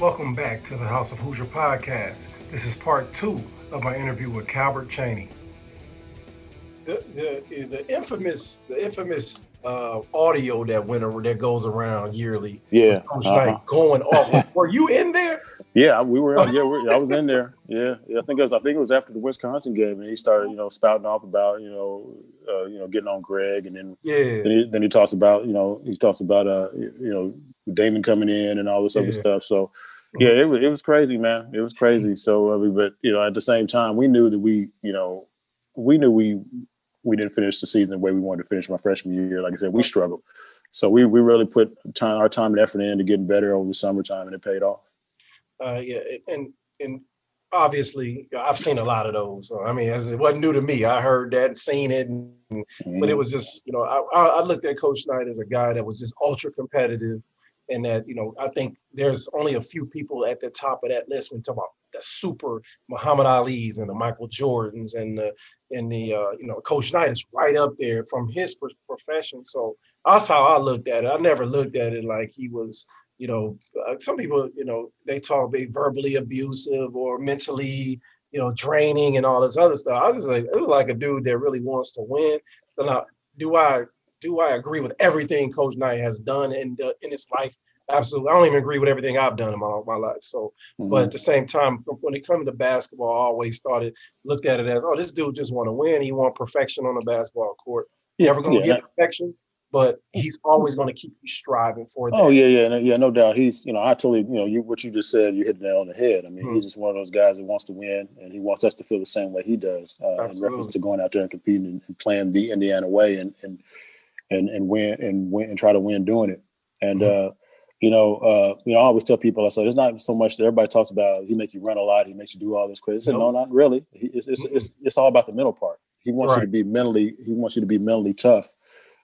Welcome back to the House of Hoosier podcast. This is part two of my interview with Calbert Cheaney. The, the, the infamous the infamous uh, audio that went over that goes around yearly. Yeah, was uh-huh. like going off. Were you in there? Yeah, we were. Yeah, we, I was in there. Yeah, yeah, I think it was. I think it was after the Wisconsin game, and he started, you know, spouting off about, you know, uh, you know, getting on Greg, and then yeah, then he, then he talks about, you know, he talks about, uh, you know, Damon coming in and all this yeah. other stuff. So, yeah, it was it was crazy, man. It was crazy. So, I mean, but you know, at the same time, we knew that we, you know, we knew we we didn't finish the season the way we wanted to finish my freshman year. Like I said, we struggled. So we we really put time our time and effort into getting better over the summertime, and it paid off. Uh, yeah, and and obviously I've seen a lot of those. So, I mean, it wasn't new to me. I heard that, seen it, and, mm-hmm. but it mm-hmm. was just you know I, I looked at Coach Knight as a guy that was just ultra competitive, and that you know I think there's only a few people at the top of that list when you talk about the super Muhammad Ali's and the Michael Jordans and the and the uh, you know Coach Knight is right up there from his profession. So that's how I looked at it. I never looked at it like he was you know, uh, some people, you know, they talk be verbally abusive or mentally, you know, draining and all this other stuff. I was like, it was like a dude that really wants to win. So now, do I do I agree with everything Coach Knight has done in the, in his life? Absolutely. I don't even agree with everything I've done in my, my life. So, mm-hmm. but at the same time, when it comes to basketball, I always started looked at it as, oh, this dude just want to win. He want perfection on the basketball court. Never gonna yeah. get perfection, but he's always going to keep you striving for that. Oh yeah, yeah, yeah, no doubt. He's, you know, I totally, you know, you what you just said, you hit it on the head. I mean, mm-hmm. he's just one of those guys that wants to win, and he wants us to feel the same way he does uh, in reference to going out there and competing and, and, playing the Indiana way, and and and and win and win and try to win doing it. And mm-hmm. uh, you know, uh, you know, I always tell people, I said, it's not so much that everybody talks about. He make you run a lot. He makes you do all this crazy. I said, nope. no, not really. He, it's, it's, it's, it's all about the mental part. He wants right. you to be mentally. He wants you to be mentally tough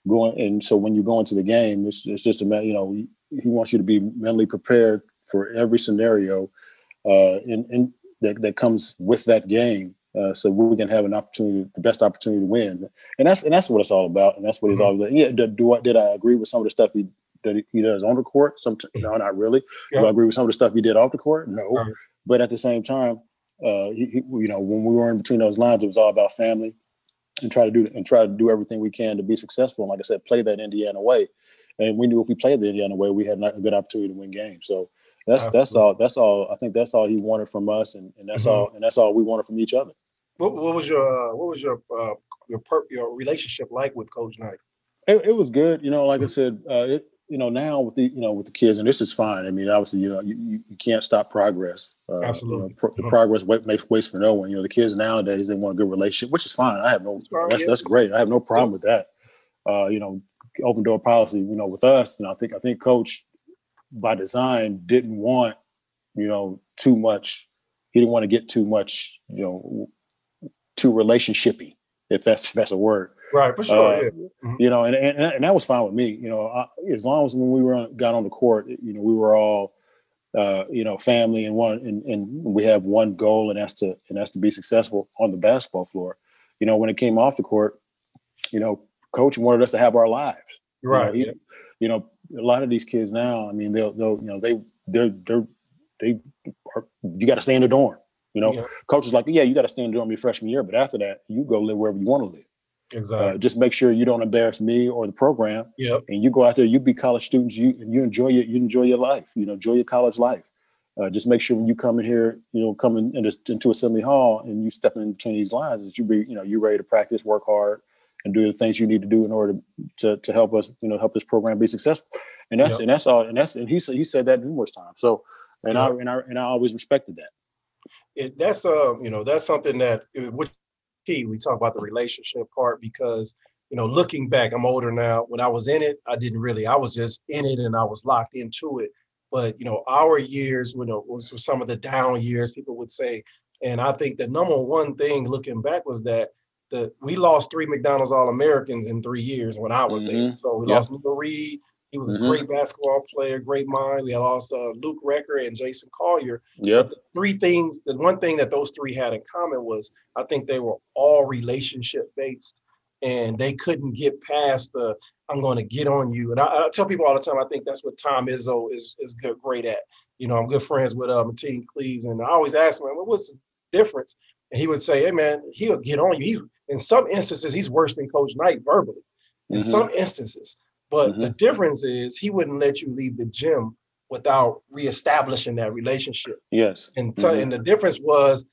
going and so when you go into the game it's, it's just a you know he, wants you to be mentally prepared for every scenario uh in, in that, that comes with that game uh, so we can have an opportunity the best opportunity to win and that's and that's what it's all about and that's what mm-hmm. he's all about. yeah do, do I, did i agree with some of the stuff he that he does on the court some no not really yeah. do i agree with some of the stuff he did off the court no right. but at the same time uh he, he, you know when we were in between those lines it was all about family and try to do and try to do everything we can to be successful. And like I said, play that Indiana way. And we knew if we played the Indiana way, we had a good opportunity to win games. So that's Absolutely. that's all. That's all. I think that's all he wanted from us, and, and that's mm-hmm. all. And that's all we wanted from each other. What, what was your uh, What was your uh, your per, your relationship like with Coach Knight? It, it was good. You know, like I said, uh, it, you know, now with the you know with the kids, and this is fine. I mean, obviously, you know, you, you can't stop progress. Uh, Absolutely, you know, pro- uh-huh. progress makes waste for no one. You know, the kids nowadays they want a good relationship, which is fine. I have no that's that's great. I have no problem with that. Uh, you know, open door policy. You know, with us, and I think I think Coach by design didn't want you know too much. He didn't want to get too much. You know, too relationshipy, if that's if that's a word. Right, for sure. Uh, yeah. mm-hmm. You know, and, and and that was fine with me. You know, I, as long as when we were on, got on the court, you know, we were all, uh, you know, family and one, and, and we have one goal, and that's to and that's to be successful on the basketball floor. You know, when it came off the court, you know, coach wanted us to have our lives. Right. You know, he, you know a lot of these kids now. I mean, they'll they'll you know they they're they're they are, you got to stay in the dorm. You know, yeah. coach is like, yeah, you got to stay in the dorm your freshman year, but after that, you go live wherever you want to live. Exactly. Uh, just make sure you don't embarrass me or the program. Yep. And you go out there, you be college students, you you enjoy your you enjoy your life. You know, enjoy your college life. Uh, just make sure when you come in here, you know, come in, into, Assembly Hall and you step in between these lines, that you be, you know, you're ready to practice, work hard, and do the things you need to do in order to, to help us, you know, help this program be successful. And that's yep. and that's all. And that's and he said he said that numerous times. So and yep. I and I and I always respected that. It, that's uh you know that's something that which key. We talk about the relationship part because, you know, looking back, I'm older now. When I was in it, I didn't really, I was just in it and I was locked into it. But, you know, our years, you know, was some of the down years, people would say. And I think the number one thing looking back was that the we lost three McDonald's All Americans in three years when I was mm-hmm. there. So we yep. lost Neil Reed, he was mm-hmm. a great basketball player, great mind. We had also Luke Recker and Jason Collier. Yeah. The three things, the one thing that those three had in common was I think they were all relationship based and they couldn't get past the I'm going to get on you. And I, I, tell people all the time, I think that's what Tom Izzo is is good, great at. you know, I'm good friends with uh, Mateen Cleaves, and I always ask him, well, what's the difference? And he would say, hey, man, he'll get on you. He, in some instances, he's worse than Coach Knight verbally, in mm-hmm. some instances. But mm-hmm. the difference is he wouldn't let you leave the gym without reestablishing that relationship. Yes. And, so, mm-hmm. and the difference was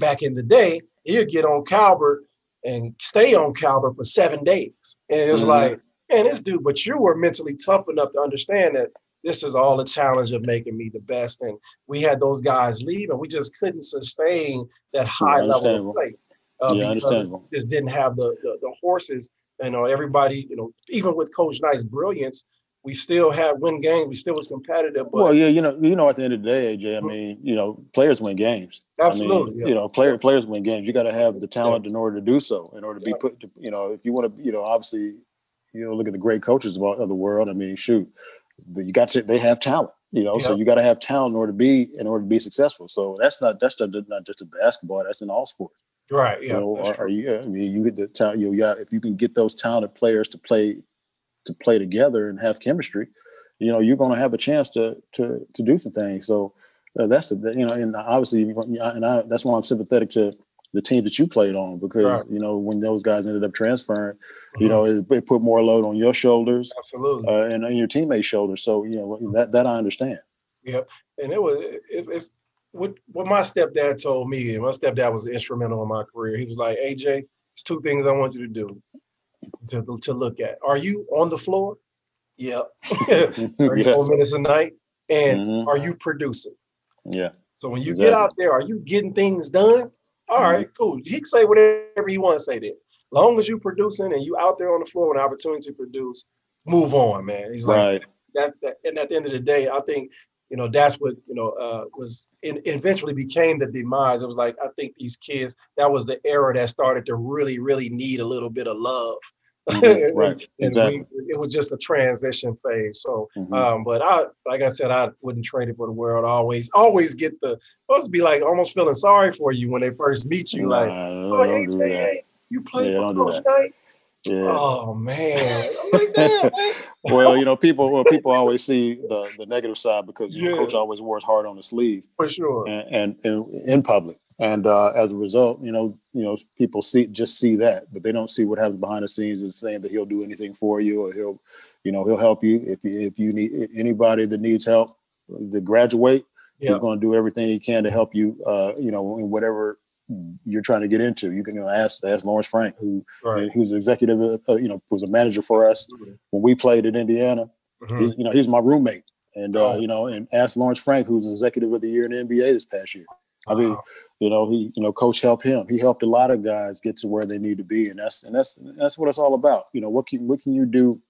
back in the day, he'd get on Calbert and stay on Calbert for seven days. And it's mm-hmm. like, man, this dude, but you were mentally tough enough to understand that this is all a challenge of making me the best. And we had those guys leave, and we just couldn't sustain that high level of play. Uh, yeah, because just didn't have the, the, the horses. You know, everybody, you know, even with Coach Knight's brilliance, we still had win games. We still was competitive. well, yeah, you know, you know, at the end of the day, AJ, I mm-hmm. mean, you know, players win games. Absolutely. I mean, yeah. You know, player, players win games. You got to have the talent yeah. in order to do so. In order to be put, to, you know, if you want to, you know, obviously, you know, look at the great coaches of the world. I mean, shoot, you got to they have talent you know so you got to have talent in order to be in order to be successful so that's not that's not, not just a basketball that's in all sports right yeah know, are, are, you i mean you get the talent you know, yeah if you can get those talented players to play to play together and have chemistry you know you're going to have a chance to to to do some things so uh, that's the you know and obviously and I, that's why i'm sympathetic to the team that you played on because right. you know when those guys ended up transferring, mm-hmm. you know it, it, put more load on your shoulders, absolutely, uh, and, and your teammates' shoulders. So you know that that I understand. Yep, and it was it, it's what what my stepdad told me, and my stepdad was instrumental in my career. He was like, AJ, it's two things I want you to do to to look at. Are you on the floor? Yeah. are you yes. four minutes a night? And mm-hmm. are you producing? Yeah. So when you exactly. get out there, are you getting things done? All mm-hmm. right, cool. He can say whatever he wants to say there. Long as you producing and you out there on the floor with an opportunity to produce, move on, man. He's like right. that, that, and at the end of the day, I think you know that's what you know uh, was in, eventually became the demise. It was like I think these kids that was the era that started to really, really need a little bit of love. Mm-hmm. right. and exactly. We, it was just a transition phase. So, mm-hmm. um, but I, like I said, I wouldn't trade it for the world. I always, always get the supposed to be like almost feeling sorry for you when they first meet you. Nah, like, oh, hey, Jay, you play yeah, for Coach Knight? Yeah. Oh man. Like, well, you know, people well, people always see the, the negative side because yeah. know, coach always wears hard on the sleeve. For sure. And, and, and in public. And uh, as a result, you know, you know, people see just see that, but they don't see what happens behind the scenes and saying that he'll do anything for you or he'll, you know, he'll help you if you if you need anybody that needs help to graduate. Yeah. He's going to do everything he can to help you, uh, you know, in whatever you're trying to get into. You can you know, ask ask Lawrence Frank, who right. who's executive, uh, you know, was a manager for us when we played at Indiana. Mm-hmm. He's, you know, he's my roommate, and uh, oh. you know, and ask Lawrence Frank, who's executive of the year in the NBA this past year. I mean, you know, he, you know, coach helped him. He helped a lot of guys get to where they need to be, and that's and that's that's what it's all about. You know, what can what can you do?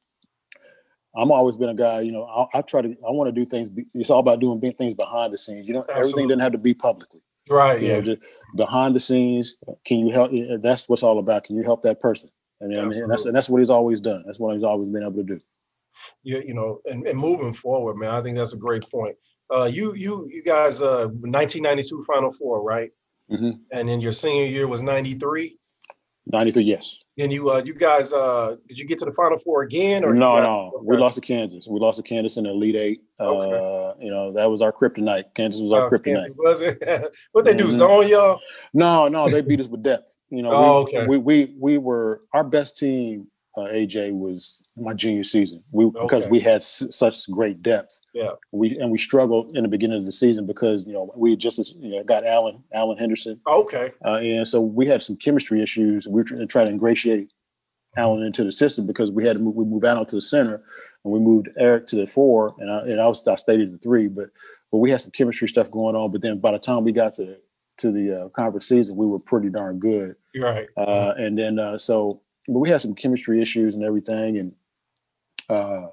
I'm always been a guy. You know, I, I try to. I want to do things. It's all about doing things behind the scenes. You know, Absolutely. everything doesn't have to be publicly. Right. You yeah. Know, behind the scenes, can you help? That's what's all about. Can you help that person? And, and that's and that's what he's always done. That's what he's always been able to do. You, you know, and, and moving forward, man, I think that's a great point. Uh, you you you guys, uh, 1992 Final Four, right? Mm-hmm. And then your senior year was 93. 93, yes. And you uh you guys uh did you get to the final four again or no no okay. we lost to Kansas. We lost to Kansas in the Elite Eight. Okay. Uh you know, that was our kryptonite. Kansas was our oh, kryptonite. was it? what they do, mm-hmm. zone y'all? No, no, they beat us with depth. You know, oh, we, okay. we we we were our best team uh, AJ was my junior season. We okay. because we had s- such great depth. Yeah. We and we struggled in the beginning of the season because you know we just you know, got Alan Alan Henderson. Okay. Uh, and so we had some chemistry issues. We were trying to try to ingratiate Alan into the system because we had to move, we move Alan to the center and we moved Eric to the four and I, and I was I stayed at the three, but but we had some chemistry stuff going on. But then by the time we got to to the uh, conference season, we were pretty darn good. Right. Uh, and then uh, so but we had some chemistry issues and everything. And uh,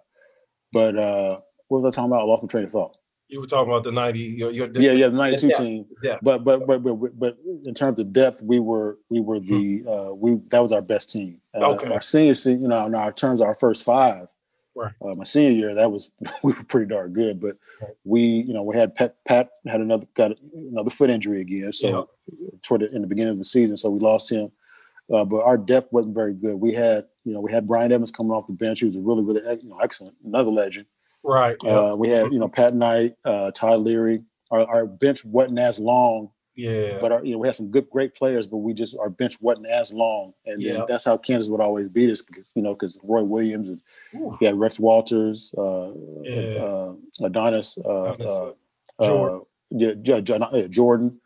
but uh, what was I talking about? I lost my train of thought. You were talking about the ninety. Your, your yeah, yeah, the ninety-two team. Yeah. But, but but but but in terms of depth, we were we were the hmm. uh, we that was our best team. Uh, okay. Our senior, you know, in our terms, our first five. Right. Uh, my senior year, that was we were pretty darn good, but right. we, you know, we had Pat, Pat had another got another foot injury again. So yeah. toward the, in the beginning of the season, so we lost him. Uh, but our depth wasn't very good. We had, you know, we had Brian Evans coming off the bench. He was a really, really, you know, excellent, another legend. Right. Uh, we had you know Pat Knight, uh, Ty Leary. Our, our bench wasn't as long. Yeah. But our, you know we had some good great players, but we just our bench wasn't as long, and yeah. that's how Kansas would always beat us. Because, you know, because Roy Williams and Ooh. had Rex Walters, uh, yeah. uh, Adonis, uh, Jordan. yeah, Jordan.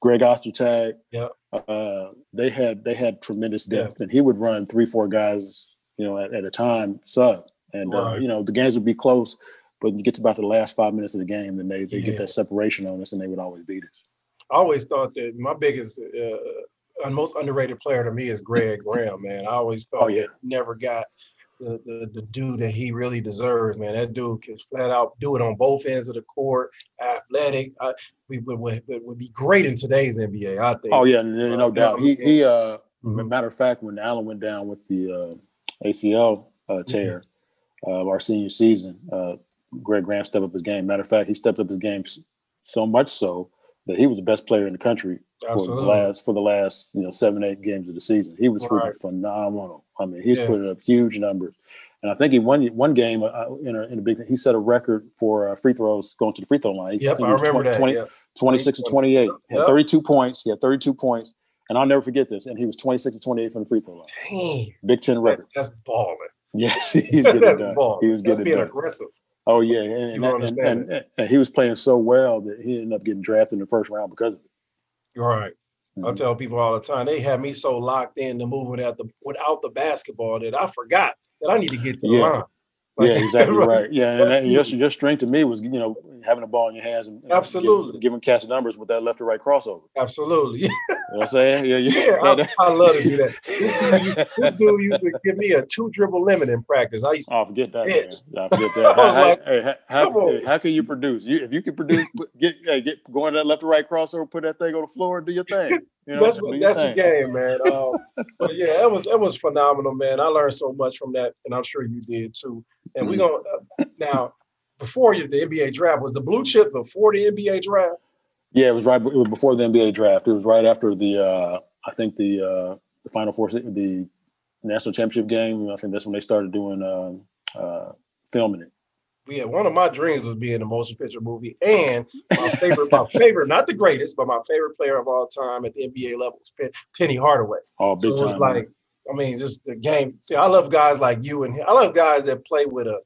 Greg Ostertag. Yeah. Uh, they had they had tremendous depth, yeah. and he would run three, four guys, you know, at, at a time sub, and uh, right. uh, you know the games would be close, but you get to about the last five minutes of the game, then they they yeah. get that separation on us, and they would always beat us. I always thought that my biggest, uh, most underrated player to me is Greg Graham. Man, I always thought oh, yeah. never got the, the, the dude that he really deserves, man. That dude can flat out do it on both ends of the court, athletic. I, we would, would, would be great in today's NBA, I think. Oh yeah, no, no uh, doubt. He he. Uh, mm-hmm. Matter of fact, when Alan went down with the uh, ACL uh, mm-hmm. tear mm-hmm. of our senior season, uh, Greg Graham stepped up his game. Matter of fact, he stepped up his game so much so that he was the best player in the country Absolutely. for the last for the last you know seven eight games of the season. He was right. phenomenal. I mean, he's yeah. putting up huge numbers. And I think he won one game uh, in, a, in a big. He set a record for uh, free throws going to the free throw line. He, yep, I, I remember 20, that. 20, yep. 26 to 28. Yep. Had 32 points. He had 32 points. And I'll never forget this. And he was 26 to 28 from the free throw line. Dang. Big Ten record. That's, that's balling. Yes, he's getting that's done. Balling. He was that's getting being done. aggressive. Oh yeah, and, and, and, and, he was playing so well that he ended up getting drafted in the first round because of it. Right. Mm-hmm. I tell people all the time they had me so locked in the movement at the without the basketball that I forgot that I need to get to the yeah. line. Like, yeah, exactly right. Yeah, and that, your your strength to me was you know having the ball in your hands and, and absolutely giving, giving catch numbers with that left to right crossover. Absolutely. you know what I'm saying? Yeah, yeah. yeah I, I, love to do that. This dude, used to give me a two dribble limit in practice. I used to oh, forget that. Man. I forget that. I how, like, hey, how, how, how, can you produce? You, if you can produce, get hey, get going that left to right crossover, put that thing on the floor, and do your thing. You know, that's what that's the game, man. Um, but yeah, that was that was phenomenal, man. I learned so much from that, and I'm sure you did too. And mm-hmm. we're gonna uh, now before you, the NBA draft was the blue chip before the NBA draft. Yeah, it was right. It was before the NBA draft. It was right after the uh, I think the uh, the Final Four, the national championship game. I think that's when they started doing um, uh, filming it yeah, one of my dreams was being a motion picture movie. And my favorite, my favorite, not the greatest, but my favorite player of all time at the NBA level was Penny Hardaway. Oh, big so time. like, I mean, just the game. See, I love guys like you and him. I love guys that play with a,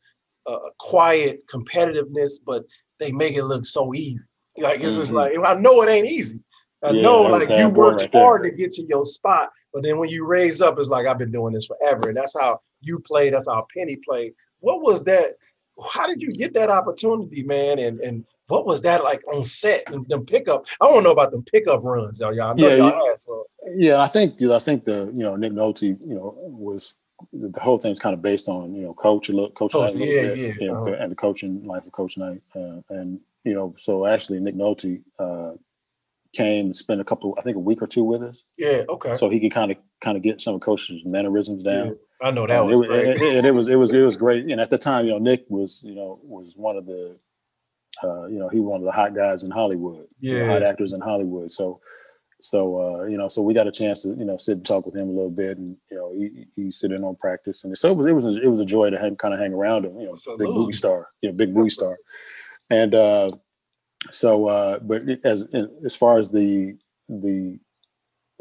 a quiet competitiveness, but they make it look so easy. Like it's mm-hmm. just like I know it ain't easy. I yeah, know like you worked right hard there. to get to your spot, but then when you raise up, it's like I've been doing this forever, and that's how you play. That's how Penny played. What was that? How did you get that opportunity, man? And and what was that like on set and them pickup? I want to know about them pickup runs, y'all. y'all yeah, y'all yeah. Had, so. yeah, I think I think the you know Nick Nolte, you know, was the whole thing's kind of based on you know coach a little coach, coach yeah, bit, yeah, you know, uh-huh. and the coaching life of Coach Knight, uh, and you know, so actually Nick Nolte uh, came and spent a couple, I think, a week or two with us. Yeah, okay. So he could kind of kind of get some of Coach's mannerisms down. I know that was, it, great. It, it, it, was it was it was great. And at the time, you know, Nick was you know was one of the uh, you know he was one of the hot guys in Hollywood, yeah, you know, hot actors in Hollywood. So so uh, you know so we got a chance to you know sit and talk with him a little bit, and you know he he sit in on practice, and so it was it was a, it was a joy to hang, kind of hang around him. You know, big movie star, you know, big movie star, and uh, so uh, but as as far as the the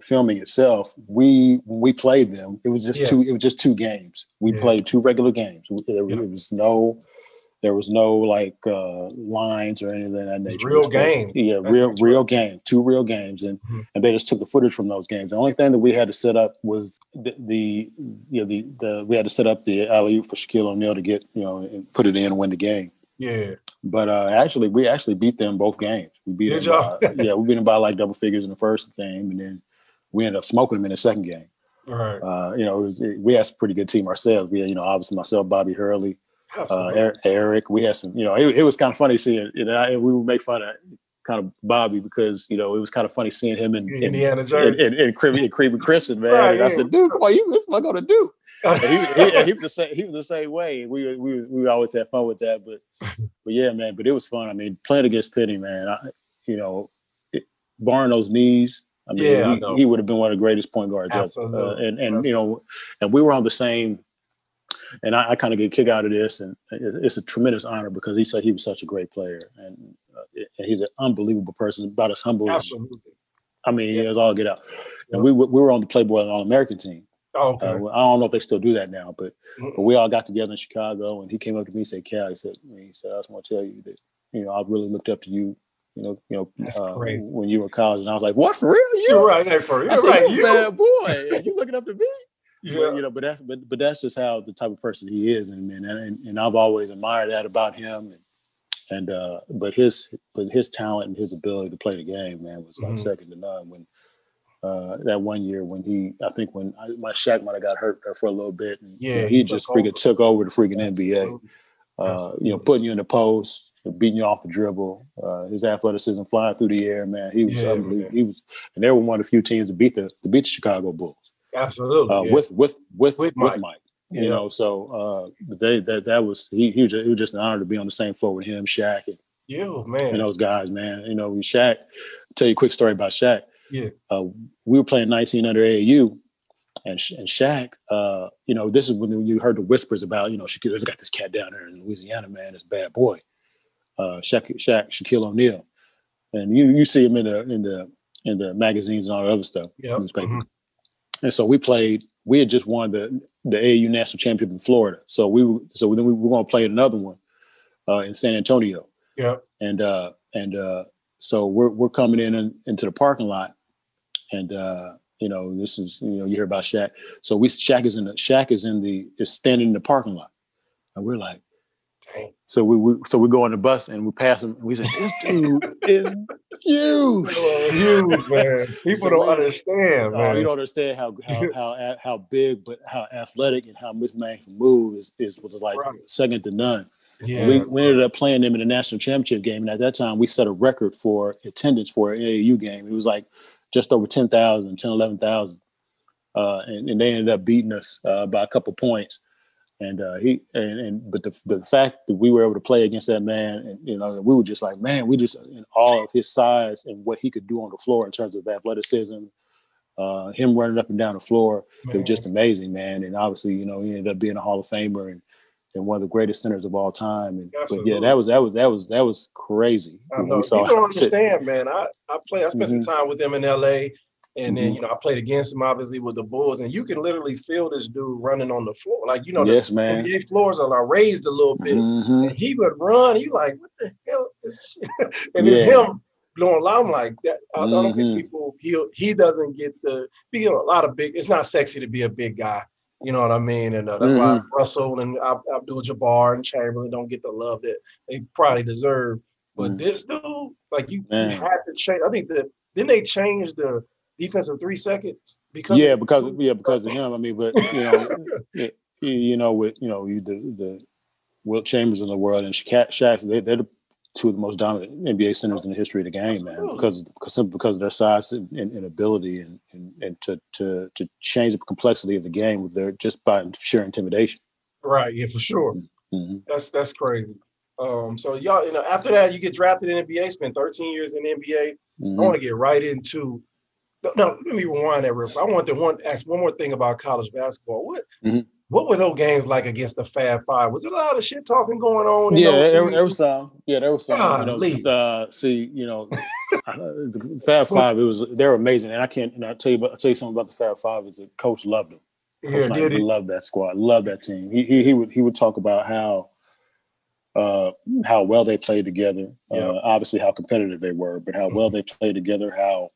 filming itself, we when we played them, it was just yeah. two. It was just two games. We yeah. played two regular games. There, yeah. was no, there was no like uh, lines or anything that nature. Real game. Yeah, That's real real game. Two real games, and mm-hmm. and they just took the footage from those games. The only thing that we had to set up was the, the you know the the we had to set up the alley for Shaquille O'Neal to get you know and put it in and win the game. Yeah. But uh, actually, we actually beat them both games. We beat Good them. By, yeah, we beat them by like double figures in the first game, and then we ended up smoking them in the second game. Right. Uh, you know, it was, it, we had a pretty good team ourselves. We had, you know, obviously myself, Bobby Hurley, uh, Eric, Eric, We had some, you know, it, it was kind of funny seeing, you know, I, we would make fun of kind of Bobby because you know it was kind of funny seeing him in, in Indiana jersey in, in, and Crimson, man. right, and I said, "Dude, come on, you this am I gonna do?" he, he, he, was the same. He was the same way. We we we always had fun with that, but but yeah, man. But it was fun. I mean, playing against Penny, man. I, you know, it, barring those knees, I mean, yeah, he, he, would have been one of the greatest point guards Absolutely. ever. Uh, and and you know, and we were on the same and I, I kind of get a kick out of this, and it's a tremendous honor because he said he was such a great player, and, uh, and he's an unbelievable person, about as humble. Absolutely. As, I mean, yeah. it was all get out. And we we were on the Playboy All American team. Oh, okay. Uh, I don't know if they still do that now, but mm-hmm. but we all got together in Chicago, and he came up to me and said, "Cal," he said, "He said I just want to tell you that you know I really looked up to you you know, you know, uh, when you were in college, and I was like, "What for real? You You're right? Hey, for real? I said, right? You bad boy? you looking up to me?" Yeah. But, you know, but that's but but that's just how the type of person he is, and and and, and I've always admired that about him, and and uh, but his but his talent and his ability to play the game, man, was like mm-hmm. second to none. When uh, that one year when he, I think when I, my Shaq might have got hurt there for a little bit, and yeah, you know, he, he just freaking over. took over the freaking NBA. Uh, you know, putting you in the post, beating you off the dribble. Uh, his athleticism flying through the air, man. He was yeah, unbelievable. He was, and they were one of the few teams to beat the to beat the Chicago Bulls. Absolutely, uh, yeah. with with with with Mike. With Mike. Yeah. You know, so uh, they that that was he he was, just, it was just an honor to be on the same floor with him, Shaq, and yeah, man, and those guys, man. You know, we Shaq. I'll tell you a quick story about Shaq. Yeah, uh, we were playing 19 under AAU, and and Shaq, uh, you know, this is when you heard the whispers about, you know, Shaquille's got this cat down there in Louisiana, man, this bad boy, uh, Shaq, Shaq, Shaquille O'Neal, and you you see him in the in the in the magazines and all the other stuff, yep. newspaper. Mm-hmm. And so we played. We had just won the the AAU national championship in Florida, so we so then we were going to play another one uh, in San Antonio. Yeah, and uh, and uh, so we're we're coming in, in into the parking lot, and uh, you know, this is you know, you hear about Shaq. So we Shaq is in the Shaq is in the is standing in the parking lot, and we're like. So we, we so we go on the bus and we pass him and we say, this dude is huge, huge man. People so don't understand, man. Uh, you don't understand how how how how big, but how athletic and how this man can move is is was like right. second to none. Yeah, we, we ended up playing them in the national championship game, and at that time we set a record for attendance for an AAU game. It was like just over 10,000, 10, 11,000. Uh, and, and, they ended up beating us uh, by a couple points. And uh, he and, and but the, the fact that we were able to play against that man, and you know, we were just like, man, we just in awe of his size and what he could do on the floor in terms of athleticism, uh, him running up and down the floor. Man. It was just amazing, man. And obviously, you know, he ended up being a Hall of Famer and and one of the greatest centers of all time. And but yeah, that was that was that was that was crazy. I know. You don't understand, man. I I play. I spent mm-hmm. some time with them in L.A. And then, mm-hmm. you know, I played against him obviously with the Bulls, and you can literally feel this dude running on the floor. Like, you know, yes, the man. NBA floors are like raised a little bit. Mm-hmm. And he would run. You like, what the hell is And yeah. it's him blowing loud. I'm like, that, I, mm-hmm. Don't think people he he doesn't get the you know, a lot of big it's not sexy to be a big guy. You know what I mean? And uh, that's mm-hmm. why Russell and Abdul Jabbar and Chamberlain don't get the love that they probably deserve. But mm-hmm. this dude, like you, you, had to change. I think that then they changed the defensive three seconds because yeah, because yeah, because of him. I mean, but you know, you know, with you know, you the the Wilt Chambers in the world and Shaq, Shaq they, they're the two of the most dominant NBA centers in the history of the game, Absolutely. man, because because because of their size and, and, and ability and, and, and to to to change the complexity of the game with their just by sheer intimidation. Right. Yeah, for sure. Mm-hmm. That's that's crazy. Um, so y'all, you know, after that, you get drafted in NBA, spend 13 years in NBA. Mm-hmm. I want to get right into. No, let me rewind that real quick. I want to one ask one more thing about college basketball. What mm-hmm what were those games like against the Fab Five? Was it a lot of shit talking going on? Yeah, there, there, was some. Yeah, there was some. you know, uh, see, you know, the Fab Five. It was they're amazing, and I can't. And I tell you, I tell you something about the Fab Five. Is that Coach loved them. Coach yeah, loved that squad. Loved that team. He, he he would he would talk about how uh, how well they played together. Uh, yeah. Uh, obviously, how competitive they were, but how well mm-hmm. they played together. How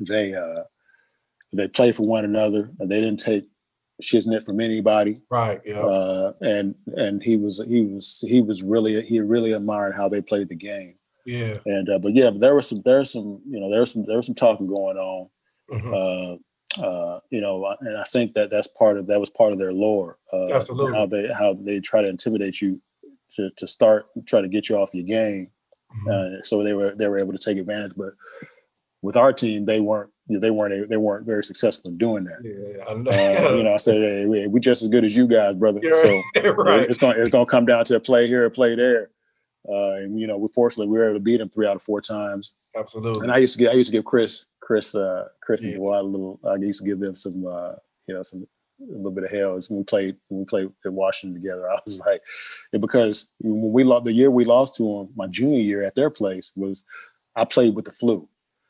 they uh, they play for one another. And they didn't take shiznit from anybody. Right. Yeah. Uh, and and he was he was he was really he really admired how they played the game. Yeah. And uh, but yeah, but there was some there was some you know there was some there was some talking going on. Mm-hmm. Uh, uh, you know, and I think that that's part of that was part of their lore. Uh, Absolutely. How they how they try to intimidate you to to start try to get you off your game. Mm-hmm. Uh, so they were they were able to take advantage, but with our team, they weren't you know, they weren't they weren't very successful in doing that. Yeah, I know. Uh, you know, I said, hey, we, we just as good as you guys, brother. so right. it's going it's going to come down to a play here, a play there. Uh, and you know, we fortunately we were able to beat him three out of four times. Absolutely. And I used to get I used to give Chris Chris uh, Chris yeah. and Dwight a little. I used to give them some uh, you know some a little bit of hell is when we played when we played in Washington together. I was like, because when we lost the year we lost to them, my junior year at their place was I played with the flu.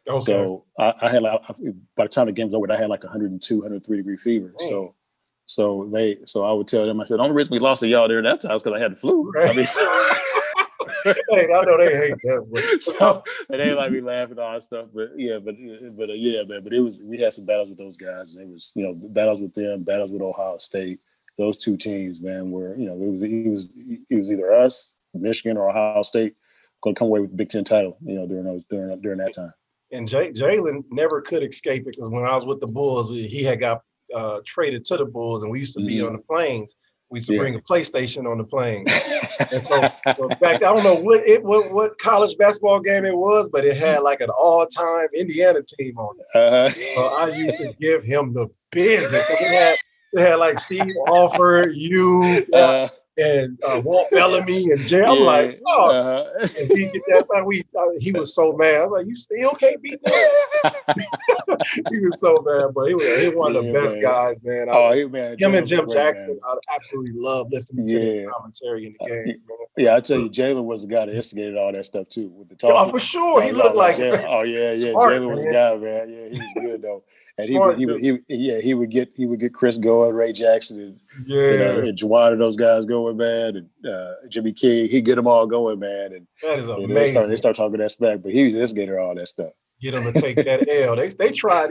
Okay. So I, I had like by the time the game was over, I had like 102, 103 degree fever. Dang. So so they so I would tell them, I said, the only reason we lost to y'all there that time is because I had the flu. Right. I mean, so, hey, I know they hate that. so, and they like me laughing all that stuff. But yeah, but but uh, yeah, man. But it was we had some battles with those guys, and it was you know battles with them, battles with Ohio State. Those two teams, man, were you know it was it was it was either us, Michigan, or Ohio State going to come away with the Big Ten title. You know during those during during that time. And Jay, Jalen never could escape it because when I was with the Bulls, he had got uh, traded to the Bulls, and we used to be mm-hmm. on the planes we used to yeah. bring a PlayStation on the plane. and so, so back, I don't know what it what, what college basketball game it was, but it had like an all-time Indiana team on it. Uh-huh. So I used to give him the business. It had, it had like Steve Alford, you, uh, and uh, Walt Bellamy and Jay. I'm yeah, like, oh, uh-huh. and he get that. we, uh, he was so mad. I'm like, you still can't beat that. he was so mad, but he was, he one of the yeah, best man. guys, man. Oh, he, man, him and Jim Jackson, man. I absolutely love listening to the commentary in the uh, games. Man. Yeah, I tell you, Jalen was the guy that instigated all that stuff too with the talk. Oh, for sure, he looked like. oh yeah, yeah. Jalen was the guy, man. Yeah, he was good though and he would, he would, he yeah, he would get he would get Chris going, Ray Jackson, and yeah, you know, and Juwan those guys going, man, and uh, Jimmy King, he get them all going, man, and that is amazing. They start, they start talking that smack, but he was instigator all that stuff get them to take that L. They they tried.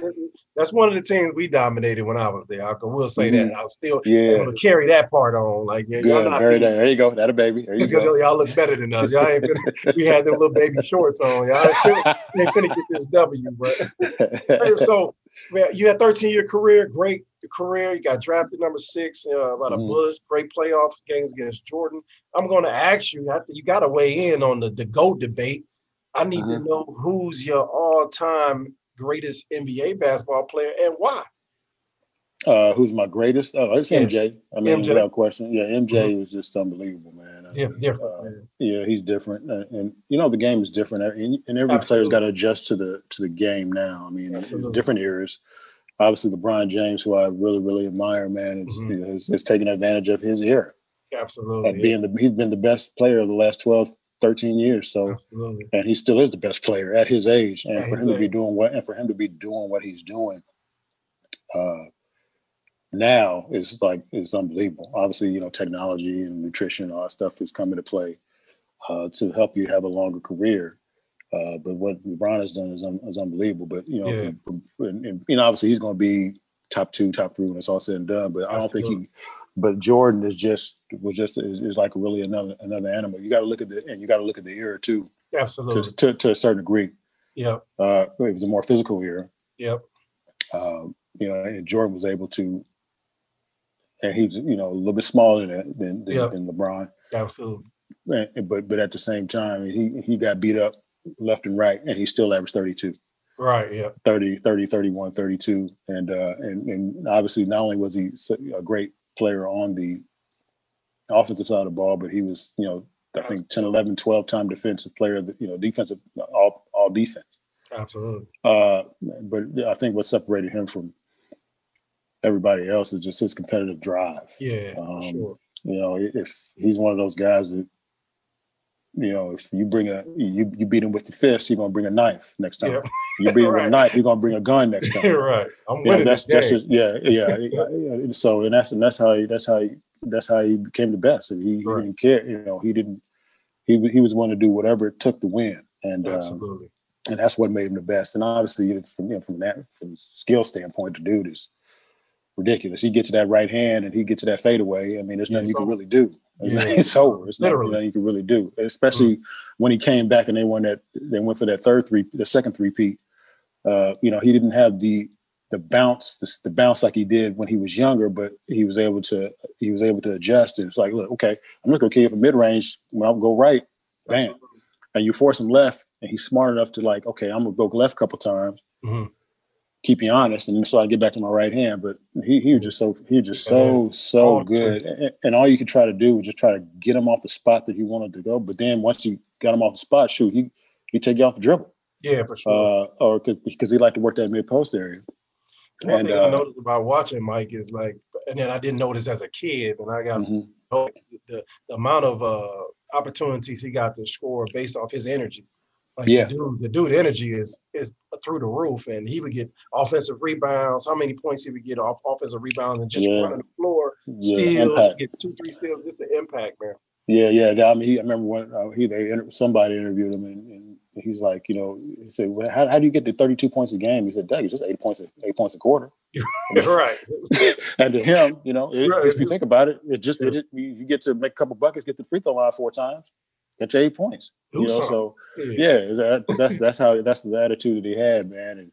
That's one of the teams we dominated when I was there. I will say mm-hmm. that. I was still yeah. able to carry that part on. Like yeah, not there, there you go. That a baby. There you go. Y'all look better than us. Y'all ain't finna, we had them little baby shorts on. Y'all still ain't finna, get this W. But so man, you had 13 year career, great career. You got drafted number six, uh, about a mm. Bullets, great playoff games against Jordan. I'm going to ask you. You got to weigh in on the the GOAT debate I need to know who's your all-time greatest NBA basketball player and why. Uh, who's my greatest? Oh, it's yeah. MJ. I mean, MJ. without question. Yeah, MJ mm-hmm. was just unbelievable, man. Yeah, different. Uh, yeah, he's different, and, and, you know the game is different, and, and every Absolutely. player's got to adjust to the to the game now. I mean, different eras. Obviously, LeBron James, who I really really admire, man, is, mm-hmm. you know, is, is taking advantage of his era. Absolutely, like being the he's been the best player of the last 12, 13 years. So, Absolutely. and he still is the best player at his age. And at for him age. to be doing what, and for him to be doing what he's doing, uh, now is like is unbelievable. Obviously, you know, technology and nutrition, all that stuff is coming to play uh, to help you have a longer career. Uh, but what LeBron has done is, un- is unbelievable. But you know, yeah. and, and, you know, obviously he's going to be top two, top three when it's all said and done. But Absolutely. I don't think he but Jordan is just was just is, is like really another another animal. You got to look at the and you got to look at the era too. Absolutely, to to a certain degree. Yeah, uh, it was a more physical era. Yep. Um, you know, and Jordan was able to, and he's you know a little bit smaller than than, yep. than LeBron. Absolutely. And, but but at the same time, he he got beat up left and right, and he still averaged thirty two. Right. Yeah. 30, 30, 31, 32. And, uh, and, and obviously not only was he a great player on the offensive side of the ball, but he was, you know, I think 10, 11, 12 time defensive player, you know, defensive, all, all defense. Absolutely. Uh, but I think what separated him from everybody else is just his competitive drive. Yeah, um, sure. You know, if he's one of those guys that, you know, if you bring a you you beat him with the fist, you're gonna bring a knife next time. Yeah. You beat him right. with a knife, you're gonna bring a gun next time. right. I'm yeah, that's, that's just, yeah, yeah, yeah. So and that's and that's how he that's how he that's how he became the best. And he, right. he didn't care, you know, he didn't he he was willing to do whatever it took to win. And um, absolutely. Um, and that's what made him the best. And obviously, from you know, from that from skill standpoint, the dude is ridiculous. He gets to that right hand and he gets to that fadeaway. I mean, there's nothing you can really do. Yeah. it's over. It's Literally. nothing you can really do. Especially mm-hmm. when he came back and they won that. They went for that third three, the second three peat. Uh, you know, he didn't have the the bounce, the, the, bounce like he did when he was younger, but he was able to he was able to adjust. And it's like, look, okay, I'm just gonna kill you from mid range. When I'll go right, bam, Absolutely. and you force him left, and he's smart enough to like, okay, I'm gonna go left a couple times. Mm-hmm keep you honest. And so I get back to my right hand. But he he was just so he was just so so good. And, and, all you could try to do was just try to get him off the spot that he wanted to go. But then once you got him off the spot, shoot, he he take you off the dribble. Yeah, for sure. Uh, or because he liked to work that mid post area. One and, thing uh, I noticed about watching Mike is like, and then I didn't notice as a kid, and I got mm-hmm. the, the amount of uh, opportunities he got to score based off his energy. Like yeah. the dude, the dude energy is is through the roof, and he would get offensive rebounds. How many points he would get off offensive rebounds and just yeah. running the floor, yeah. steals, get two, three steals, just the impact, man. Yeah, yeah. I mean, he, I remember when uh, he they somebody interviewed him, and, and, he's like, you know, he said, well, how, how do you get to thirty two points a game? He said, Doug, it's just eight points, a, eight points a quarter. right. and to him, you know, it, right. if you think about it, it just it, you get to make a couple buckets, get the free throw line four times, get your eight points. you know, so yeah, that, that's that's how that's the attitude that he had, man. And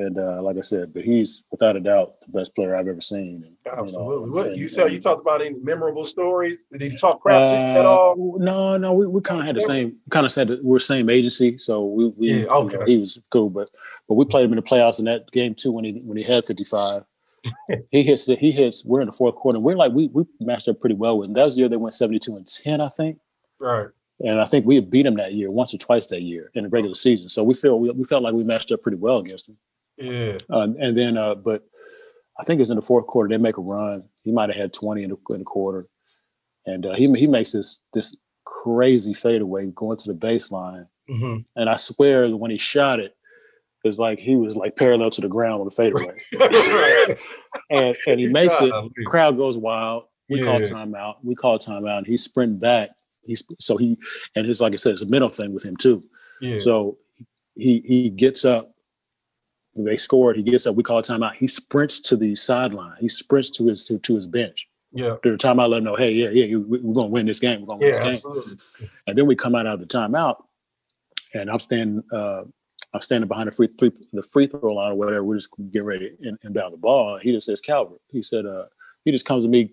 and uh, like I said, but he's without a doubt the best player I've ever seen. And, Absolutely. You know, what and, you said? You talked about any memorable stories? Did he talk crap uh, at all? No, no. We, we kind of had the same kind of said that we're same agency, so we, we yeah, okay. You know, he was cool, but but we played him in the playoffs in that game too when he when he had fifty five. he hits he hits. We're in the fourth quarter. We're like we we matched up pretty well with him. That was the year they went seventy two and ten, I think. Right. And I think we had beat him that year once or twice that year in the regular season. So we feel we, we felt like we matched up pretty well against him. Yeah. Uh, and then, uh, but I think it's in the fourth quarter. They make a run. He might have had twenty in the, in the quarter, and uh, he he makes this this crazy fadeaway going to the baseline. Mm-hmm. And I swear, when he shot it, it was like he was like parallel to the ground on the fadeaway. and and he makes it. Crowd goes wild. We yeah. call timeout. We call timeout. And he's sprinting back. He's so he and his like I said, it's a mental thing with him too. Yeah. So he he gets up they scored. He gets up. We call a timeout. He sprints to the sideline. He sprints to his to, to his bench. Yeah. To the timeout, let him know, hey, yeah, yeah, we're to win this game. We're going to win this game. Absolutely. And then we come out of the timeout, and I'm standing, uh, I'm standing behind the free, the free throw line or whatever. We're just getting ready to inbound the ball. He just says, Calbert. He said, uh, he just comes to me,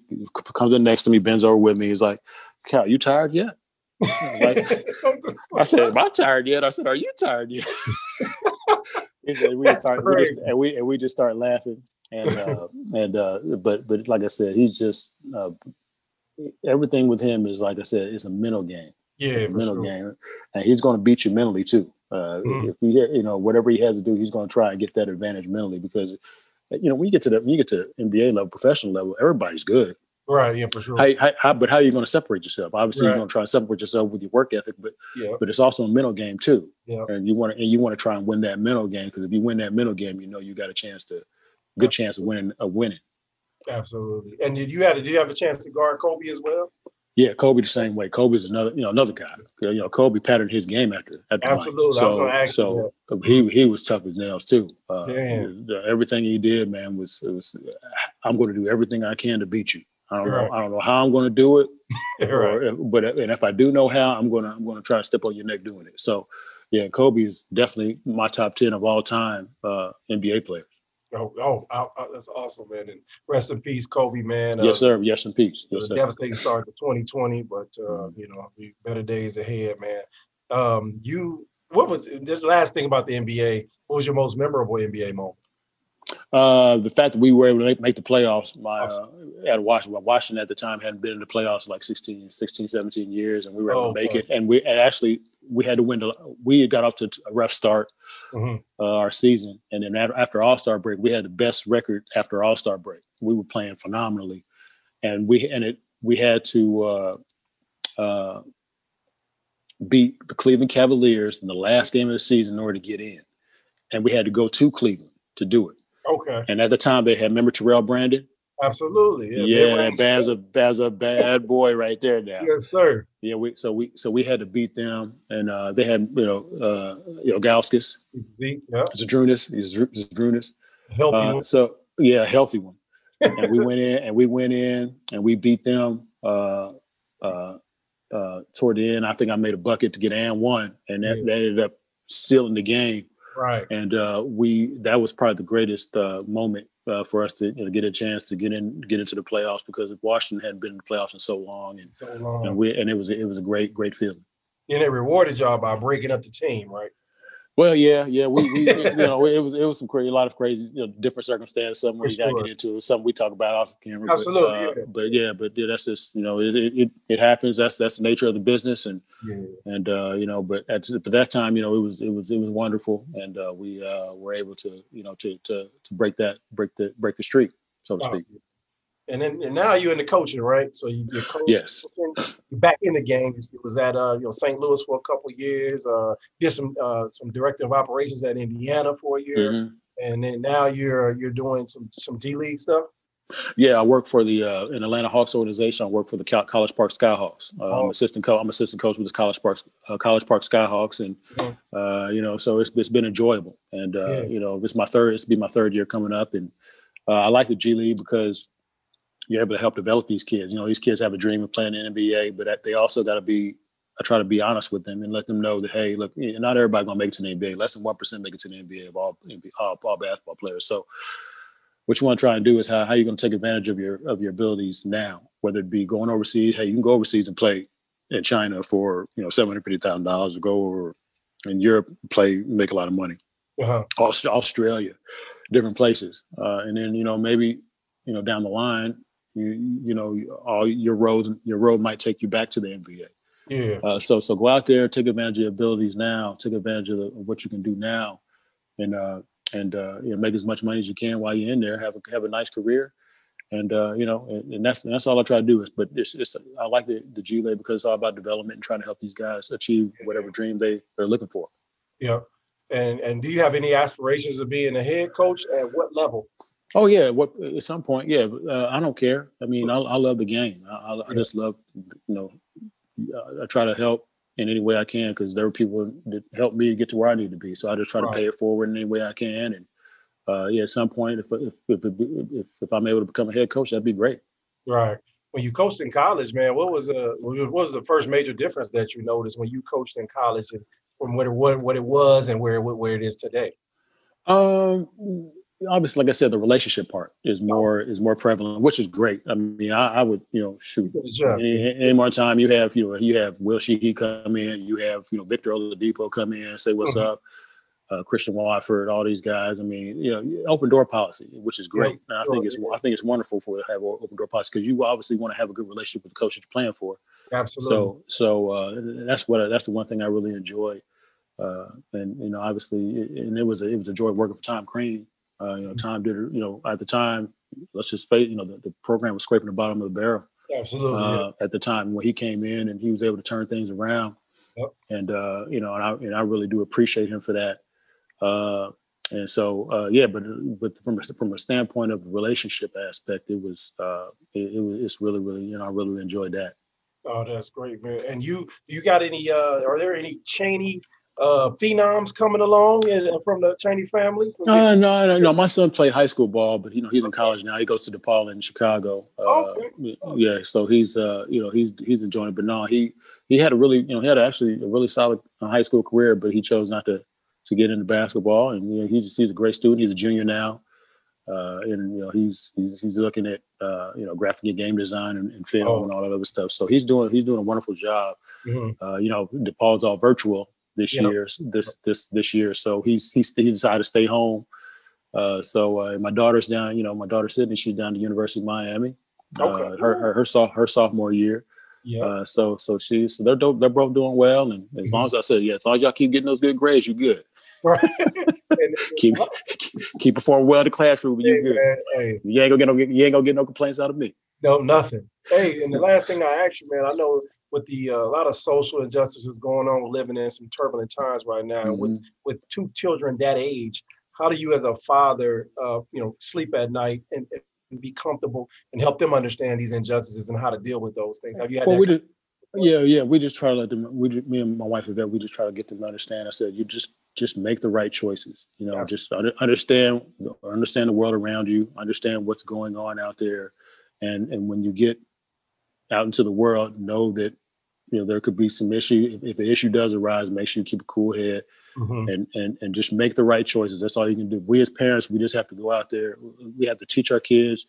comes in next to me, bends over with me. He's like, Cal, you tired yet? Like, I said, Am I tired yet? I said, Are you tired yet? and we start we just, and we and we just start laughing and uh, and uh, but but like I said, he's just uh, everything with him is like I said, it's a mental game. Yeah, mental sure. game, and he's going to beat you mentally too. Uh, mm-hmm. If he, you know, whatever he has to do, he's going to try and get that advantage mentally because, you know, when you get to the when you get to the NBA level, professional level, everybody's good. Right. Yeah, for sure. How, how, how, but how are you going to separate yourself? Obviously, right. you're going to try to separate yourself with your work ethic, but yeah. but it's also a mental game too. Yeah. And you want to and you want to try and win that mental game because if you win that mental game, you know you got a chance to good chance of winning of winning. Absolutely. And did you have did you have a chance to guard Kobe as well? Yeah, Kobe the same way. Kobe's another, you know, another guy. You know, Kobe patterned his game after. after Absolutely. So, so he he was tough as nails too. Uh, everything he did, man, was was. I'm going to do everything I can to beat you. I don't right. know. I don't know how I'm going to do it, right. or, but and if I do know how, I'm gonna I'm gonna try to step on your neck doing it. So, yeah, Kobe is definitely my top ten of all time uh, NBA players. Oh, oh, oh, that's awesome, man! And rest in peace, Kobe, man. Uh, yes, sir. Yes, in peace. Yes. Devastating start to 2020, but uh, mm-hmm. you know, better days ahead, man. Um, you, what was the last thing about the NBA? What was your most memorable NBA moment? Uh, the fact that we were able to make, the playoffs my, uh, at Washington, Washington at the time hadn't been in the playoffs like 16, 16, 17 years, and we were able oh, to make okay. it. And we and actually we had to win. The, we got off to a rough start mm-hmm. uh, our season, and then after All Star break, we had the best record after All Star break. We were playing phenomenally, and we and it we had to uh, uh, beat the Cleveland Cavaliers in the last game of the season in order to get in, and we had to go to Cleveland to do it. Okay. And at the time, they had remember Terrell Brandon. Absolutely. Yeah, yeah Baz a Baz a bad boy right there now. yes, sir. Yeah, we so we so we had to beat them, and uh, they had you know uh, you know Gauskas, yeah, Zydrunas, Zydrunas. Healthy uh, one. So yeah, healthy one. and we went in and we went in and we beat them. Uh, uh, uh, toward the end, I think I made a bucket to get and one, and that, yeah. that ended up sealing the game. Right. And uh, we that was probably the greatest uh, moment uh, for us to you know, get a chance to get in get into the playoffs because Washington hadn't been in the playoffs in so long and so long. And we and it was it was a great great feeling. And they rewarded y'all by breaking up the team, right? Well, yeah, yeah, we, we you know, it was it was some crazy, a lot of crazy, you know, different circumstances. Something we got to get into. Something we talk about off camera. Absolutely, but, uh, yeah. but yeah, but yeah, that's just you know, it, it it happens. That's that's the nature of the business, and Yeah. and uh, you know, but at but that time, you know, it was it was it was wonderful, and uh, we uh, were able to you know to to to break that break the break the streak, so to Oh, speak. And then and now you're in the coaching, right? So you, you're coaching. Yes. You're back in the game. You was at uh, you know St. Louis for a couple of years. Uh, did some uh, some director of operations at Indiana for a year, Mhm. and then now you're you're doing some some G League stuff. Yeah, I work for the uh, in Atlanta Hawks organization. I work for the College Park Skyhawks. Uh, I'm Oh. assistant coach. I'm assistant coach with the College Park uh, College Park Skyhawks, and Mhm. uh, you know, so it's it's been enjoyable. And uh, Yeah. you know, it's my third. It's be my third year coming up, and uh, I like the G League because you're able to help develop these kids. You know, these kids have a dream of playing in the NBA, but they also got to be. I try to be honest with them and let them know that hey, look, not everybody gonna make it to the NBA. Less than one percent make it to the NBA of all all, all basketball players. So what you want to try and do is how, how you're going to take advantage of your of your abilities now, whether it be going overseas. Hey, you can go overseas and play in China for you know seven hundred fifty thousand dollars, or go over in Europe and play make a lot of money. Uh-huh. Aust- Australia, different places, uh, and then you know maybe you know down the line, you you know all your roads your road might take you back to the NBA. Yeah. Uh, so so go out there, take advantage of your abilities now, take advantage of, the, of what you can do now, and uh, and uh, you know make as much money as you can while you're in there. Have a have a nice career, and uh, you know and, and that's and that's all I try to do is. But it's, it's I like the the G League because it's all about development and trying to help these guys achieve whatever dream they they're looking for. Yeah. And and do you have any aspirations of being a head coach? At what level? Oh yeah, what at some point, yeah. Uh, I don't care. I mean, I, I love the game. I, I, I just love, you know, I, try to help in any way I can because there were people that helped me get to where I need to be. So I just try to pay it forward in any way I can. And uh, yeah, at some point, if if if, if if I'm able to become a head coach, that'd be great. Right. When you coached in college, man, what was uh what was the first major difference that you noticed when you coached in college and from what it what, what it was and where where it is today? Um, obviously, like I said, the relationship part is more is more prevalent, which is great. I mean, I, I would you know shoot any, any more time you have, you know, you have Will Sheehy come in, you have, you know, Victor Oladipo come in, say what's Mhm. up, uh, Christian Watford, all these guys. I mean, you know, open door policy, which is great. And I think it's I think it's wonderful for to have open door policy because you obviously want to have a good relationship with the coach that you're playing for. absolutely. So so uh, that's what I, that's the one thing I really enjoy. Uh, and you know, obviously, and it was a, it was a joy working for Tom Crean. Uh, you know, Tom did you know at the time. Let's just say, you know the, the program was scraping the bottom of the barrel absolutely. yeah. uh, at the time when he came in and he was able to turn things around. Yep. And uh, you know, and I and I really do appreciate him for that. Uh, and so uh, yeah, but but from a, from a standpoint of the relationship aspect, it was uh, it, it was it's really really you know I really enjoyed that. Oh, that's great, man. And you you got any uh are there any Cheaney uh phenoms coming along and, and from the Cheaney family? Uh, no, no, no. My son played high school ball, but you know he's in college now. He goes to DePaul in Chicago. Uh, Okay. Yeah, so he's uh, you know he's he's enjoying it. But no, he he had a really you know he had actually a really solid uh, high school career, but he chose not to to get into basketball. And you know he's he's a great student. He's a junior now, uh, and you know he's he's he's looking at uh, you know graphic and game design and, and film Oh. and all that other stuff. So he's doing he's doing a wonderful job Mhm. uh, you know, DePaul's all virtual this Yeah. year, this this this year. So he's he's he decided to stay home. Uh, so uh, my daughter's down, you know, my daughter Sydney, she's down to University of Miami. Okay. Uh, her her her, soph- her sophomore year. Yeah. Uh, so so she's so they're do- they're both doing well, and as long as I said, yeah, as long as y'all keep getting those good grades, you're good. right. And- Keep keep performing well in the classroom, you hey, good. man, hey, You ain't gonna get no you ain't gonna get no complaints out of me. no, nothing. Hey, and the last thing I ask you, man, I know with the uh, a lot of social injustices going on, we're living in some turbulent times right now. and With with two children that age, how do you, as a father, uh, you know, sleep at night and, and be comfortable and help them understand these injustices and how to deal with those things? Have you had Well, that? we did. Yeah, yeah. We just try to let them. We, me and my wife Yvette, we just try to get them to understand. I said, you just just make the right choices. You know, just under, understand understand the world around you. Understand what's going on out there, and and when you get out into the world, know that you know there could be some issue. If, if an issue does arise, make sure you keep a cool head Mhm. and and and just make the right choices. That's all you can do. We as parents, we just have to go out there. We have to teach our kids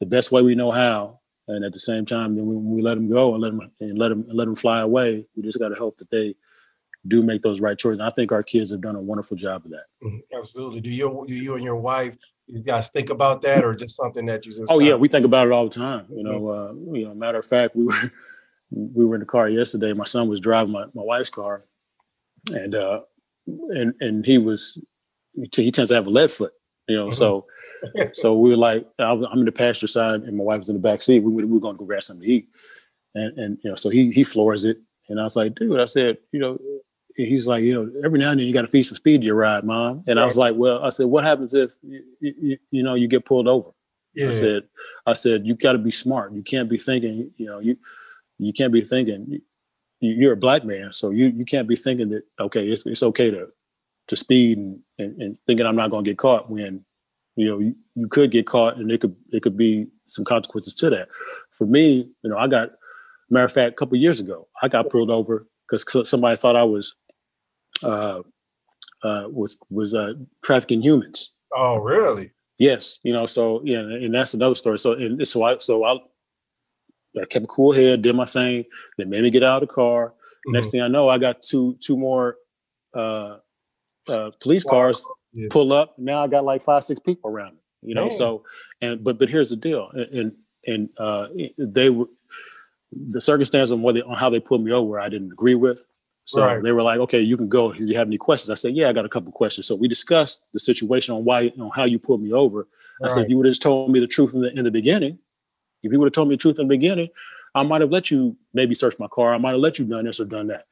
the best way we know how, and at the same time, then when we let them go and let them and let them let them fly away, we just got to hope that they do make those right choices. And I think our kids have done a wonderful job of that. Mm-hmm. Absolutely. Do you do you and your wife you guys think about that or just something that you just Oh yeah, we think about it all the time. You know, uh, you know, matter of fact, we were we were in the car yesterday. My son was driving my, my wife's car and uh and and he was he tends to have a lead foot, you know, mm-hmm. so so we were like, I'm in the passenger side and my wife was in the back seat. We, we were going to go grab something to eat. And, and, you know, so he, he floors it. And I was like, dude, I said, you know, he's like, you know, every now and then you got to feed some speed to your ride, mom. And right. I was like, well, I said, what happens if you, you, you know you get pulled over? Yeah. I said, I said, you got to be smart. You can't be thinking, you know, you you can't be thinking you're a black man, so you you can't be thinking that okay, it's it's okay to to speed and, and, and thinking I'm not going to get caught when you know you, you could get caught and it could it could be some consequences to that. For me, you know, I got matter of fact, a couple years ago, I got pulled over because somebody thought I was uh, uh, was was uh, trafficking humans. Oh, really? Yes, you know. So yeah, and that's another story. So and so I so I, I kept a cool head, did my thing. They made me get out of the car. Mm-hmm. Next thing I know, I got two two more uh, uh, police cars yeah. pull up. Now I got like five six people around me. You know. Damn. So and but but here's the deal. And and uh, they were the circumstance on whether on how they pulled me over, I didn't agree with. So right. they were like, okay, you can go. Do you have any questions? I said, yeah, I got a couple questions. So we discussed the situation on why, on how you pulled me over. I said, if you would have just told me the truth in the, in the beginning, if you would have told me the truth in the beginning, I might have let you maybe search my car. I might have let you done this or done that.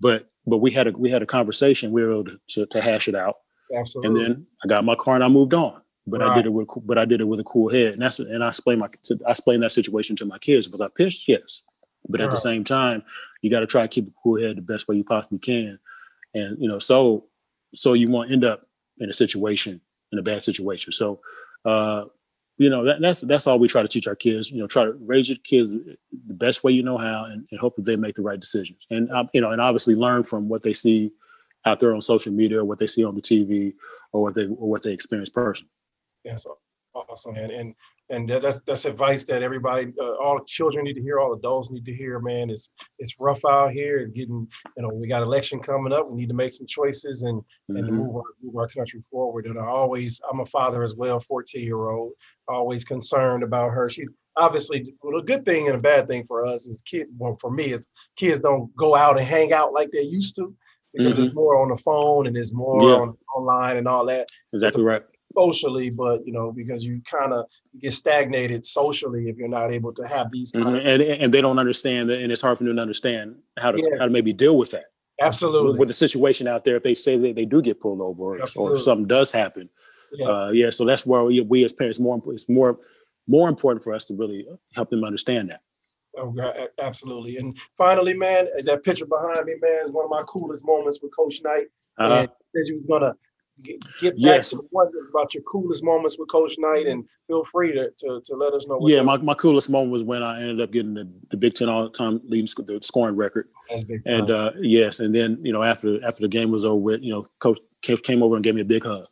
But but we had a we had a conversation. We were able to, to, to hash it out. Absolutely. And then I got my car and I moved on. But right. I did it with but I did it with a cool head. And that's and I explained my I explained that situation to my kids. Was I pissed? Yes. But at the same time, you got to try to keep a cool head the best way you possibly can. And you know, so so you won't end up in a situation in a bad situation. So uh, you know, that, that's that's all we try to teach our kids. You know, try to raise your kids the best way you know how, and, and hope that they make the right decisions. And um, you know, and obviously learn from what they see out there on social media, or what they see on the TV, or what they or what they experience personally. Yes, awesome, man. And and that's that's advice that everybody, uh, all children need to hear, all adults need to hear. Man, it's it's rough out here. It's getting, you know, we got election coming up. We need to make some choices and mm-hmm. and move our move our country forward. And I always, I'm a father as well, 14 year old, always concerned about her. She's obviously well, a good thing and a bad thing for us is kid. Well, for me, is kids don't go out and hang out like they used to because mm-hmm. it's more on the phone and it's more yeah. on online and all that. Exactly right socially, but you know, because you kind of get stagnated socially if you're not able to have these. Mm-hmm. and and they don't understand that, and it's hard for them to understand how to yes. how to maybe deal with that. Absolutely. With, with, the situation out there, if they say that they do get pulled over, or, or if something does happen, yeah. Uh, yeah. So that's where we, we as parents more it's more more important for us to really help them understand that. Oh, absolutely. And finally, man, that picture behind me, man, is one of my coolest moments with Coach Knight. Uh-huh. And said you was gonna get, get back yes. to wondering about your coolest moments with Coach Knight, and feel free to to, to let us know. yeah, my, my coolest moment was when I ended up getting the, the Big Ten all time leading sc- the scoring record. That's big time. And uh, yes, and then you know after after the game was over, with you know Coach came over and gave me a big hug.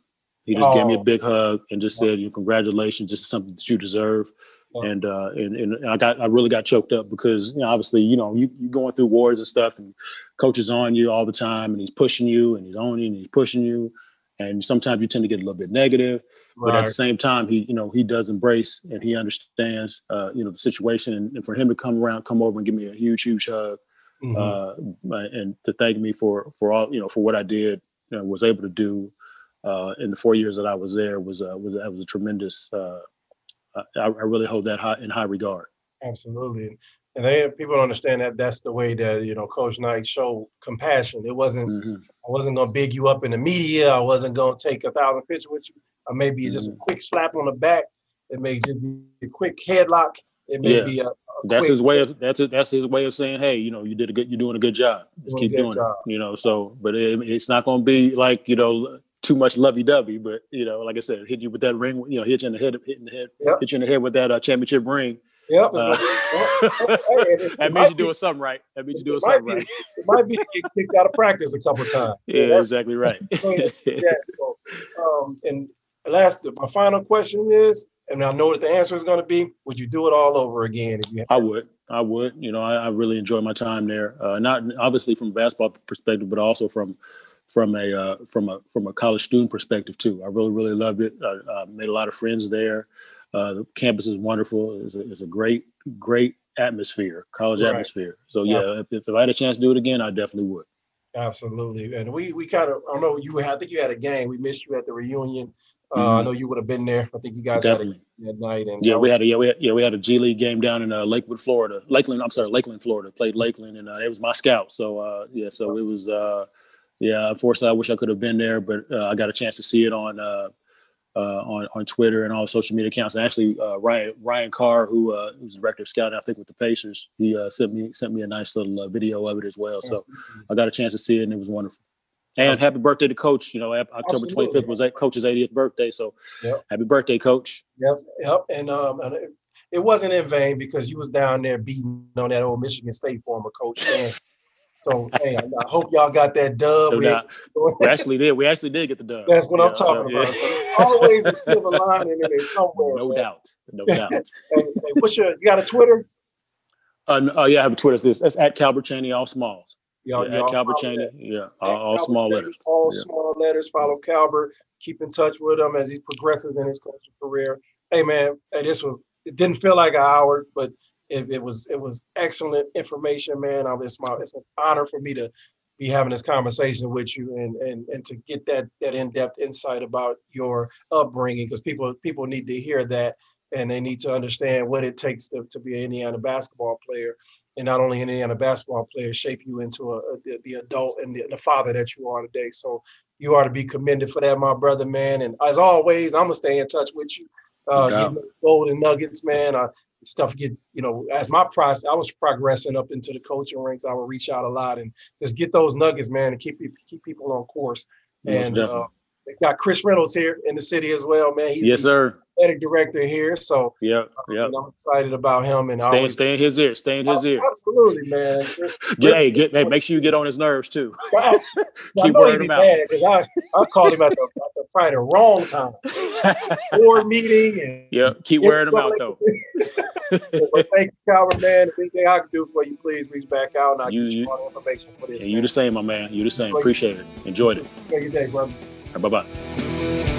He just oh. gave me a oh. big hug and just said, "You congratulations, this is something that you deserve." And, uh, and and I got I really got choked up because you know obviously you know you you going through wars and stuff and coach is on you all the time and he's pushing you and he's on you and he's pushing you and sometimes you tend to get a little bit negative right. but at the same time he you know he does embrace and he understands uh, you know the situation and, and, for him to come around come over and give me a huge huge hug mm-hmm. uh, and to thank me for for all you know for what i did you know, was able to do uh, in the four years that i was there was uh, was that was a tremendous uh, I, I really hold that high in high regard absolutely and they people don't understand that that's the way that you know Coach Knight showed compassion. It wasn't mm-hmm. I wasn't gonna big you up in the media. I wasn't gonna take a thousand pictures with you. Or maybe mm-hmm. just a mm-hmm. quick slap on the back. It may just be a quick headlock. It may yeah. be a, a that's quick, his way of that's it. That's his way of saying, hey, you know, you did a good, you're doing a good job. Just keep doing job. it. You know, so but it, it's not gonna be like you know too much lovey dovey. But you know, like I said, hit you with that ring. You know, hit you in the head, hit in the head, yep. hit you in the head with that uh, championship ring Yep. Uh, like, that means you're doing something right. That means you're doing something be, right. it might be kicked out of practice a couple times. Yeah, yeah exactly right. yeah. So, um, and last, my final question is, and I know what the answer is going to be: Would you do it all over again? If you I would. I would. You know, I, I really enjoy my time there. Uh, not obviously from a basketball perspective, but also from from a uh, from a from a college student perspective too. I really really loved it. I, I made a lot of friends there. Uh, the campus is wonderful. It's a, it's a great great atmosphere, college right. atmosphere. So yeah, if, if I had a chance to do it again, I definitely would. Absolutely, and we we kind of I don't know you. I think you had a game. We missed you at the reunion. Uh, mm-hmm. I know you would have been there. I think you guys definitely that night. And yeah, we had a yeah we had, yeah we had a G League game down in uh, Lakewood, Florida. Lakeland, I'm sorry, Lakeland, Florida. Played Lakeland, and uh, it was my scout. So uh, yeah, so it was uh, yeah. Unfortunately, I wish I could have been there, but uh, I got a chance to see it on uh, on on Twitter and all social media accounts. And actually, uh, Ryan Ryan Carr, who uh, who's the director of scouting, I think with the Pacers, he uh, sent me sent me a nice little uh, video of it as well. So I got a chance to see it, and it was wonderful. And happy birthday to Coach! You know, October twenty fifth was Coach's 80th birthday, so yep. happy birthday, Coach! Yes, yep. And um, and it, it wasn't in vain because you was down there beating on that old Michigan State former coach. So hey, I hope y'all got that dub. No we, we, actually did. We actually did get the dub. That's what yeah, I'm talking so, about. Yeah. So always a silver lining in somewhere. No man. doubt. No doubt. hey, hey, what's your? You got a Twitter? Uh, uh, yeah, I have a Twitter. This that's at Calbert Cheaney, all smalls. Y'all, yeah, y'all at Calbert Cheaney. Yeah, all, all small letters. All yeah. small letters. Follow Calbert. Keep in touch with him as he progresses in his coaching career. Hey man, hey, this was. It didn't feel like an hour, but it, it was it was excellent information, man. It's my it's an honor for me to be having this conversation with you and and and to get that that in-depth insight about your upbringing because people people need to hear that and they need to understand what it takes to, to be an Indiana basketball player and not only an Indiana basketball player shape you into a, a the adult and the, the, father that you are today. So you are to be commended for that my brother man. And as always I'm gonna stay in touch with you. Uh no golden nuggets man. I, stuff get you know as my process i was progressing up into the coaching ranks i would reach out a lot and just get those nuggets man and keep keep people on course and uh, they got chris reynolds here in the city as well man He's yes sir athletic director here. So yeah, yeah, I'm excited about him and stay, always, stay in his ear. Stay in his ear. Absolutely, man. get, hey, get, hey, make sure you get on his nerves too. Keep wearing him out. Because I, I called him at the, at the probably the wrong time. Board meeting. And yeah, keep wearing them out though. but thank you, Calbert, man. If anything I can do for you, please reach back out and I'll you, get you, you information for this. you the same, my man. You the same. Appreciate it. Enjoyed it. Have a good day, brother. Right, bye bye.